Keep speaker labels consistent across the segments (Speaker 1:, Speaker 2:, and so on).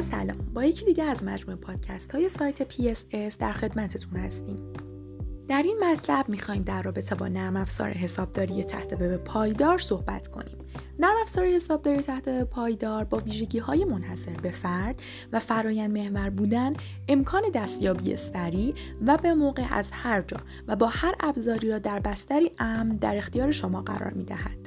Speaker 1: سلام. با یکی دیگه از مجموعه پادکست های سایت PSS در خدمتتون هستیم. در این مطلب می‌خوایم در رابطه با نرم افزار حسابداری تحت به پایدار صحبت کنیم. نرم افزار حسابداری تحت پایدار با ویژگی های منحصر به فرد و فرایند محور بودن امکان دستیابی سریع و به موقع از هر جا و با هر ابزاری را در بستری امن در اختیار شما قرار می دهد.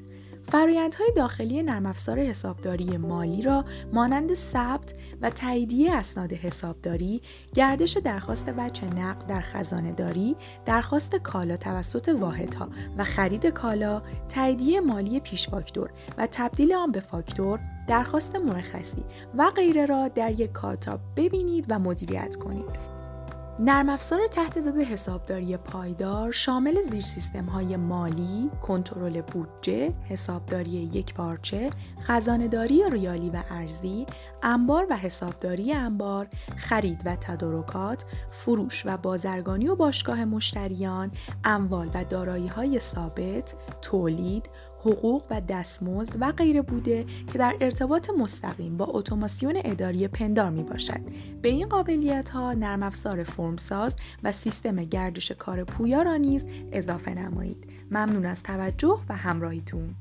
Speaker 1: فرایندهای داخلی نرم افزار حسابداری مالی را مانند ثبت و تاییدیه اسناد حسابداری، گردش درخواست وجه نقد در خزانه داری، درخواست کالا توسط واحدها و خرید کالا، تاییدیه مالی پیش فاکتور و تبدیل آن به فاکتور، درخواست مرخصی و غیره را در یک کارتا ببینید و مدیریت کنید. نرم افزار تحت وب حسابداری پایدار شامل زیر سیستم های مالی، کنترل بودجه، حسابداری یک پارچه، خزانهداری ریالی و ارزی، انبار و حسابداری انبار، خرید و تدارکات، فروش و بازرگانی و باشگاه مشتریان، اموال و دارایی های ثابت، تولید، حقوق و دستمزد و غیره بوده که در ارتباط مستقیم با اتوماسیون اداری پندار می باشد. به این قابلیت ها نرم افزار فرمساز و سیستم گردش کار پویا را نیز اضافه نمایید. ممنون از توجه و همراهیتون.